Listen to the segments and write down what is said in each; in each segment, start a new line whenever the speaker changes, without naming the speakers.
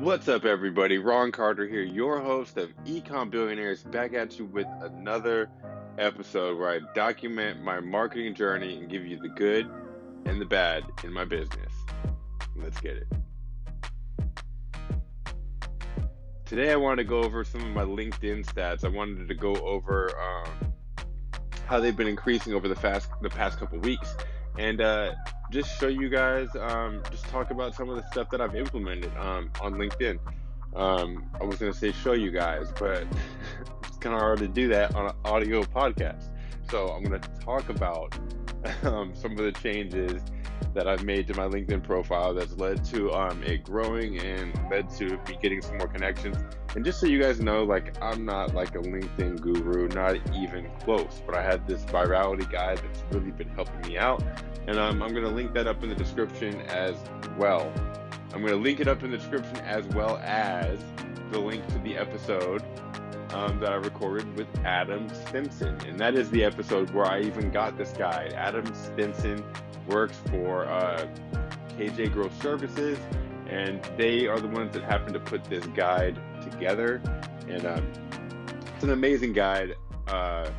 What's up, everybody? Ron Carter here, your host of Ecom Billionaires, back at you with another episode where I document my marketing journey and give you the good and the bad in my business. Let's get it. Today, I wanted to go over some of my LinkedIn stats. I wanted to go over um, how they've been increasing over the fast the past couple weeks, and uh, just show you guys, um, just talk about some of the stuff that I've implemented um, on LinkedIn. Um, I was gonna say show you guys, but it's kind of hard to do that on an audio podcast. So I'm gonna talk about um, some of the changes that I've made to my LinkedIn profile that's led to um, it growing and led to me getting some more connections. And just so you guys know, like I'm not like a LinkedIn guru, not even close, but I had this virality guy that's really been helping me out. And um, I'm going to link that up in the description as well. I'm going to link it up in the description as well as the link to the episode um, that I recorded with Adam Stinson. And that is the episode where I even got this guide. Adam Stinson works for uh, KJ Growth Services, and they are the ones that happen to put this guide together. And um, it's an amazing guide. Uh,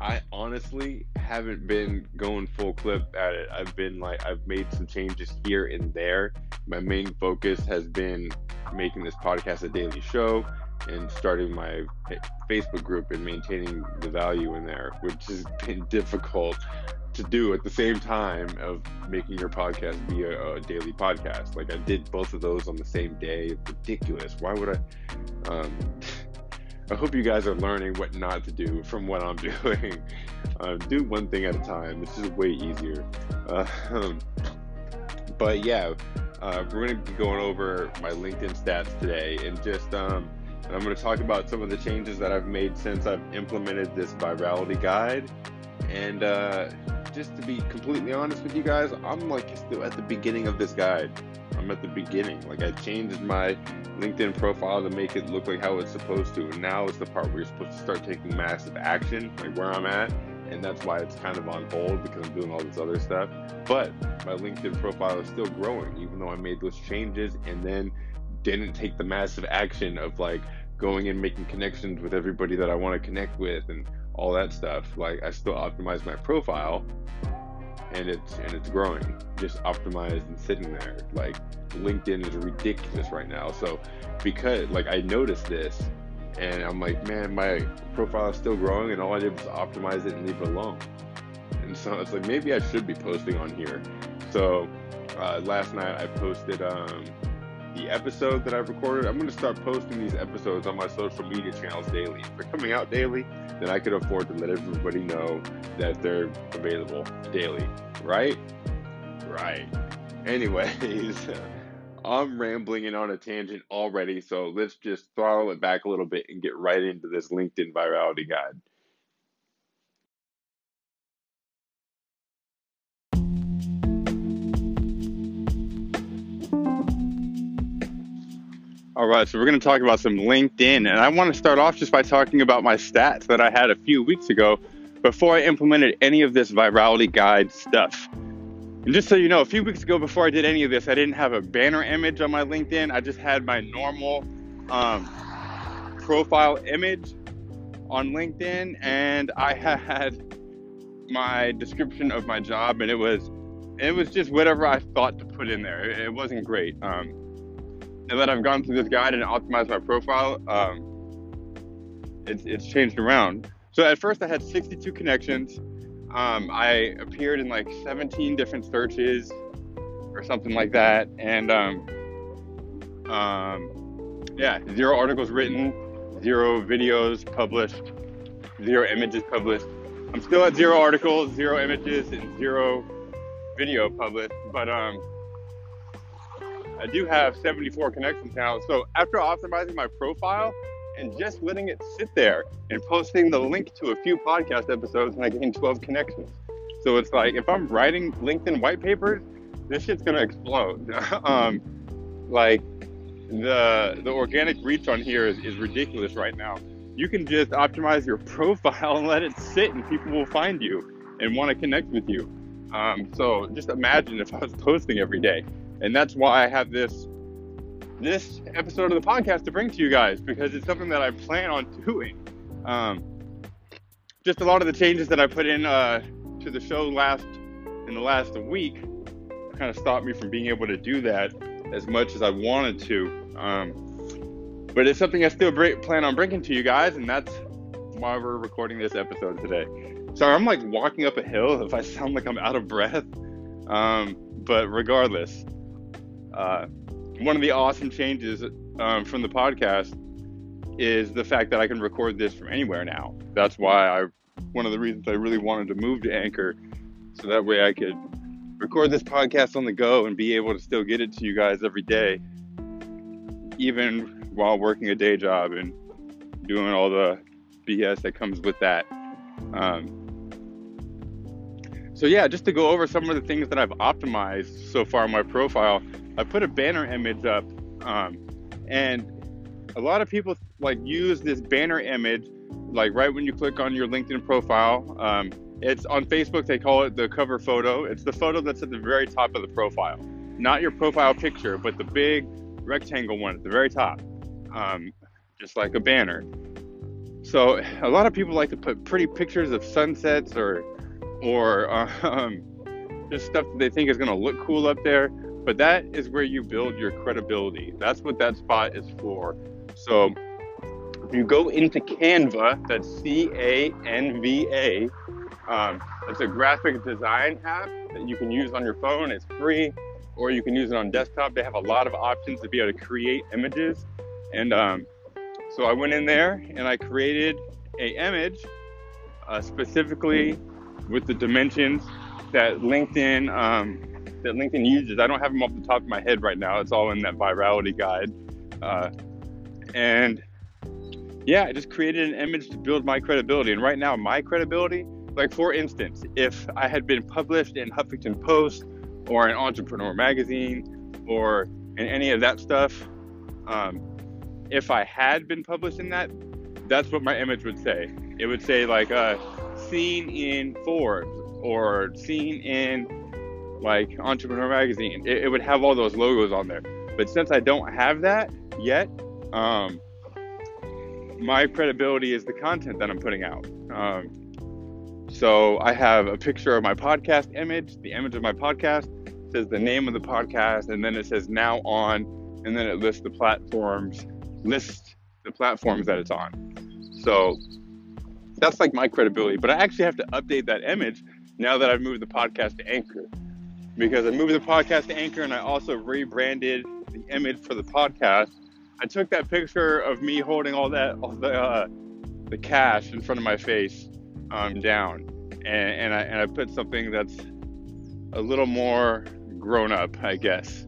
I honestly haven't been going full clip at it. I've been like, I've made some changes here and there. My main focus has been making this podcast a daily show and starting my Facebook group and maintaining the value in there, which has been difficult to do at the same time of making your podcast be a, a, daily podcast. Like I did both of those on the same day. Ridiculous. Why would I? Um, I hope you guys are learning what not to do from what I'm doing. Uh, do one thing at a time. This is way easier. Uh, but yeah, uh, we're going to be going over my LinkedIn stats today and just um, and I'm going to talk about some of the changes that I've made since I've implemented this virality guide. And uh, just to be completely honest with you guys, I'm like still at the beginning of this guide. I'm at the beginning. Like I changed my LinkedIn profile to make it look like how it's supposed to. And now is the part where you're supposed to start taking massive action, like where I'm at. And that's why it's kind of on hold because I'm doing all this other stuff. But my LinkedIn profile is still growing, even though I made those changes and then didn't take the massive action of like going and making connections with everybody that I want to connect with and all that stuff. Like I still optimize my profile and it's and it's growing, just optimized and sitting there. Like LinkedIn is ridiculous right now. So because like I noticed this and I'm like, man, my profile is still growing and all I did was optimize it and leave it alone. And so it's like maybe I should be posting on here. So uh, last night I posted um, the episode that I've recorded. I'm going to start posting these episodes on my social media channels daily. If they're coming out daily, then I could afford to let everybody know that they're available daily, right? Right. Anyways, I'm rambling and on a tangent already, so let's just throttle it back a little bit and get right into this LinkedIn virality guide. All right, so we're going to talk about some LinkedIn, and I want to start off just by talking about my stats that I had a few weeks ago before I implemented any of this virality guide stuff. And just so you know, a few weeks ago before I did any of this, I didn't have a banner image on my LinkedIn. I just had my normal um, profile image on LinkedIn, and I had my description of my job, and it was it was just whatever I thought to put in there. It wasn't great. Um, now that I've gone through this guide and optimized my profile, um, it's, it's changed around. So at first I had 62 connections. Um, I appeared in like 17 different searches or something like that. And um, um, yeah, zero articles written, zero videos published, zero images published. I'm still at zero articles, zero images, and zero video published. But um, I do have 74 connections now. So after optimizing my profile and just letting it sit there and posting the link to a few podcast episodes, and I gained 12 connections. So it's like if I'm writing LinkedIn white papers, this shit's gonna explode. um, like the the organic reach on here is, is ridiculous right now. You can just optimize your profile and let it sit, and people will find you and want to connect with you. Um, so just imagine if I was posting every day and that's why I have this this episode of the podcast to bring to you guys because it's something that I plan on doing. Um, just a lot of the changes that I put in uh, to the show last in the last week kind of stopped me from being able to do that as much as I wanted to. Um, but it's something I still plan on bringing to you guys, and that's why we're recording this episode today. Sorry, I'm like walking up a hill if I sound like I'm out of breath. Um, but regardless, uh, one of the awesome changes um, from the podcast is the fact that I can record this from anywhere now. That's why I, one of the reasons I really wanted to move to Anchor, so that way I could record this podcast on the go and be able to still get it to you guys every day, even while working a day job and doing all the BS that comes with that. Um, so yeah, just to go over some of the things that I've optimized so far on my profile, I put a banner image up, um, and a lot of people like use this banner image, like right when you click on your LinkedIn profile. Um, it's on Facebook. They call it the cover photo. It's the photo that's at the very top of the profile, not your profile picture, but the big rectangle one at the very top, um, just like a banner. So a lot of people like to put pretty pictures of sunsets or or um, just stuff that they think is going to look cool up there. But that is where you build your credibility. That's what that spot is for. So if you go into Canva, that's C A N V A. Um, it's a graphic design app that you can use on your phone. It's free, or you can use it on desktop. They have a lot of options to be able to create images. And um, so I went in there and I created a image uh, specifically with the dimensions that LinkedIn um, that LinkedIn uses. I don't have them off the top of my head right now. It's all in that virality guide. Uh, and yeah, I just created an image to build my credibility. And right now, my credibility, like for instance, if I had been published in Huffington Post or an Entrepreneur Magazine or in any of that stuff, um, if I had been published in that, that's what my image would say. It would say like uh, seen in Forbes or seen in like Entrepreneur Magazine. It, it, would have all those logos on there. But since I don't have that yet, um, my credibility is the content that I'm putting out. Um, so I have a picture of my podcast image. The image of my podcast says the name of the podcast, and then it says now on, and then it lists the platforms lists the platforms that it's on. So that's like my credibility. But I actually have to update that image now that I've moved the podcast to Anchor. Because I moved the podcast to Anchor and I also rebranded the image for the podcast. I took that picture of me holding all that, all the, uh, the cash in front of my face um, down. And, and, I, and I put something that's a little more grown up, I guess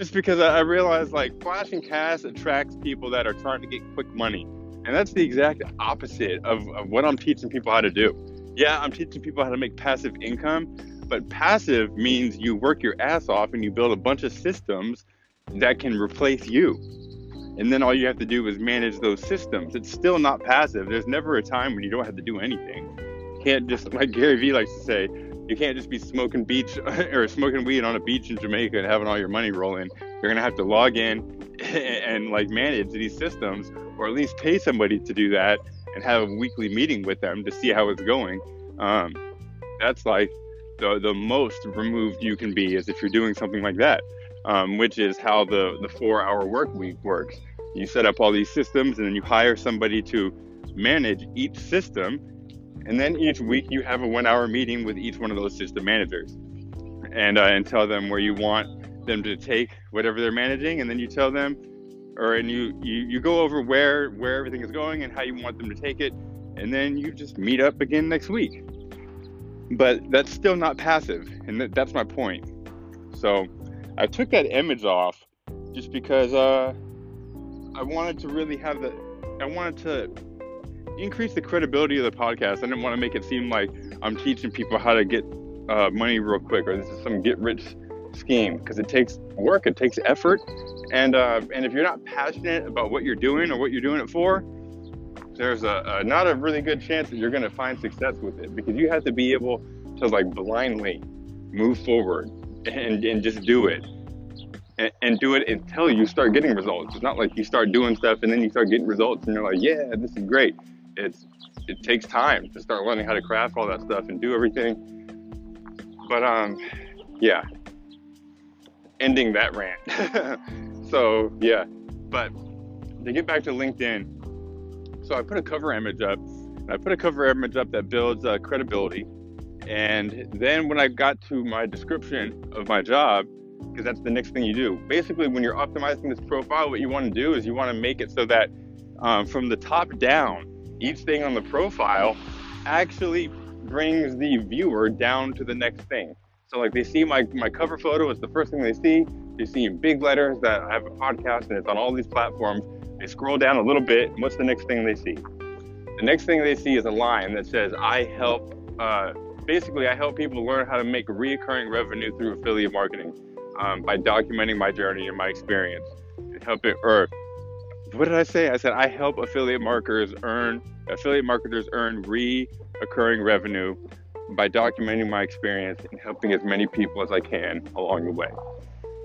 just because I, realized like flashing cash attracts people that are trying to get quick money. And that's the exact opposite of, of what I'm teaching people how to do. Yeah, I'm teaching people how to make passive income, but passive means you work your ass off and you build a bunch of systems that can replace you. And then all you have to do is manage those systems. It's still not passive. There's never a time when you don't have to do anything. You can't just, like Gary Vee likes to say, you can't just be smoking beach or smoking weed on a beach in Jamaica and having all your money rolling. You're gonna have to log in and, and like manage these systems, or at least pay somebody to do that and have a weekly meeting with them to see how it's going. Um, that's like the the most removed you can be is if you're doing something like that, um, which is how the the four hour work week works. You set up all these systems and then you hire somebody to manage each system and then each week you have a one hour meeting with each one of those system managers and, uh, and tell them where you want them to take whatever they're managing. And then you tell them, or and you, you, you go over where, where everything is going and how you want them to take it. And then you just meet up again next week. But that's still not passive. And th- that's my point. So I took that image off just because uh, I wanted to really have the, I wanted to increase the credibility of the podcast. I didn't want to make it seem like I'm teaching people how to get uh, money real quick or this is some get rich scheme because it takes work, it takes effort, and uh, and if you're not passionate about what you're doing or what you're doing it for, there's a, a not a really good chance that you're going to find success with it because you have to be able to like blindly move forward and, and just do it
and, and, do it until you start getting results. It's not like you start doing stuff and then you start getting results and you're like, yeah, this is great. It's it takes time to start learning how to craft all that stuff and do everything. But um, yeah, ending that rant. so yeah, but to get back to LinkedIn, so I put a cover image up. I put a cover image up that builds uh, credibility. And then when I got to my description of my job, because that's the next thing you do. Basically, when you're optimizing this profile, what you want to do is you want to make it so that um, from the top down, each thing on the profile actually brings the viewer down to the next thing. So like they see my, my cover photo, it's the first thing they see. They see in big letters that I have a podcast and it's on all these platforms. They scroll down a little bit, what's the next thing they see? The next thing they see is a line that says, I help, uh, basically, I help people learn how to make reoccurring revenue through affiliate marketing um, by documenting my journey and my experience and help it, or what did I say? I said I help affiliate marketers earn affiliate marketers earn reoccurring revenue by documenting my experience and helping as many people as I can along the way.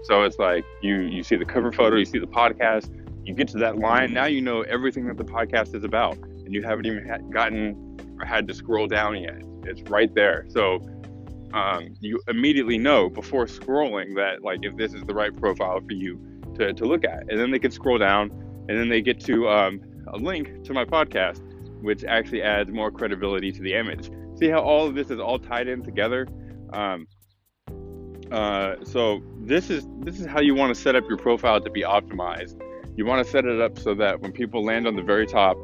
So it's like you you see the cover photo, you see the podcast, you get to that line, now you know everything that the podcast is about, and you haven't even gotten or had to scroll down yet. It's right there. So um, you immediately know before scrolling that like if this is the right profile for you to, to look at, and then they can scroll down and then they get to um, a link to my podcast, which actually adds more credibility to the image. See how all of this is all tied in together. Um, uh, so this is this is how you want to set up your profile to be optimized. You want to set it up so that when people land on the very top,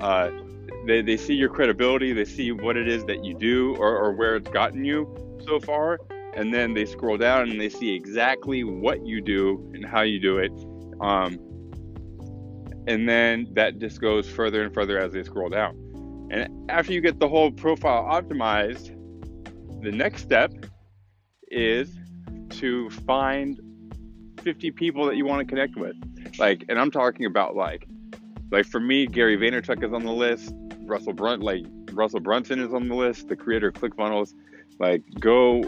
uh, they, they see your credibility, they see what it is that you do or, or where it's gotten you so far, and then they scroll down and they see exactly what you do and how you do it. Um, and then that just goes further and further as they scroll down. And after you get the whole profile optimized, the next step is to find 50 people that you want to connect with. Like, and I'm talking about like, like for me, Gary Vaynerchuk is on the list. Russell Brunt, like Russell Brunson is on the list. The creator of ClickFunnels. Like, go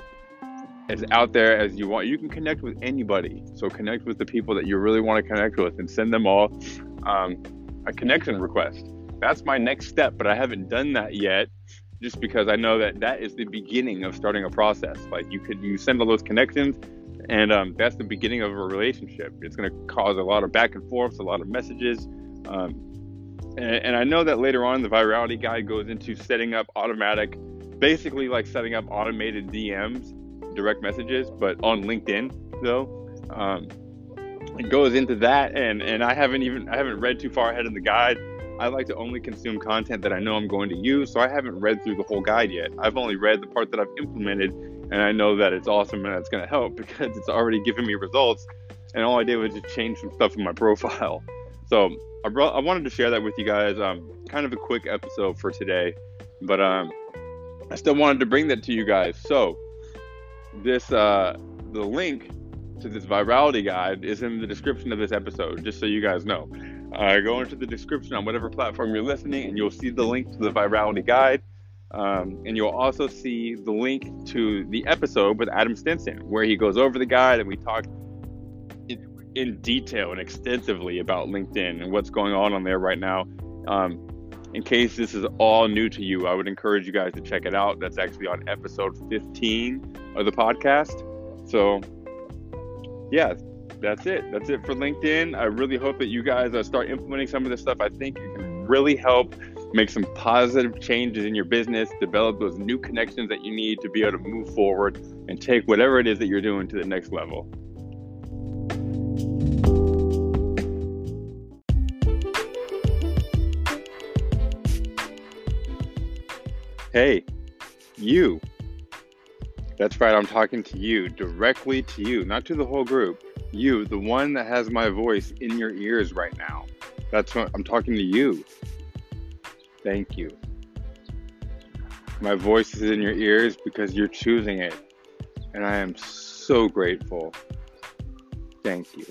as out there as you want. You can connect with anybody. So connect with the people that you really want to connect with, and send them all um, a connection request. That's my next step, but I haven't done that yet just because I know that that is the beginning of starting a process. Like you could you send all those connections, and um, that's the beginning of a relationship. It's going to cause a lot of back and forth, a lot of messages, um, and, and, I know that later on the virality guide goes into setting up automatic, basically like setting up automated DMs, direct messages, but on LinkedIn though. Um, it goes into that and and I haven't even I haven't read too far ahead in the guide. I like to only consume content that I know I'm going to use, so I haven't read through the whole guide yet. I've only read the part that I've implemented and I know that it's awesome and it's going to help because it's already given me results and all I did was just change some stuff in my profile. So, I, brought, I wanted to share that with you guys. Um, kind of a quick episode for today, but um, I still wanted to bring that to you guys. So, this uh, the link to this virality guide is in the description of this episode, just so you guys know. Uh, go into the description on whatever platform you're listening, and you'll see the link to the virality guide. Um, and you'll also see the link to the episode with Adam Stinson, where he goes over the guide and we talk in, in detail and extensively about LinkedIn and what's going on on there right now. Um, in case this is all new to you, I would encourage you guys to check it out. That's actually on episode 15 of the podcast. So yeah, that's it. That's it for LinkedIn. I really hope that you guys uh, start implementing some of this stuff. I think it can really help make some positive changes in your business, develop those new connections that you need to be able to move forward and take whatever it is that you're doing to the next level. Hey, you. That's right, I'm talking to you, directly to you, not to the whole group. You, the one that has my voice in your ears right now. That's what I'm talking to you. Thank you. My voice is in your ears because you're choosing it. And I am so grateful. Thank you.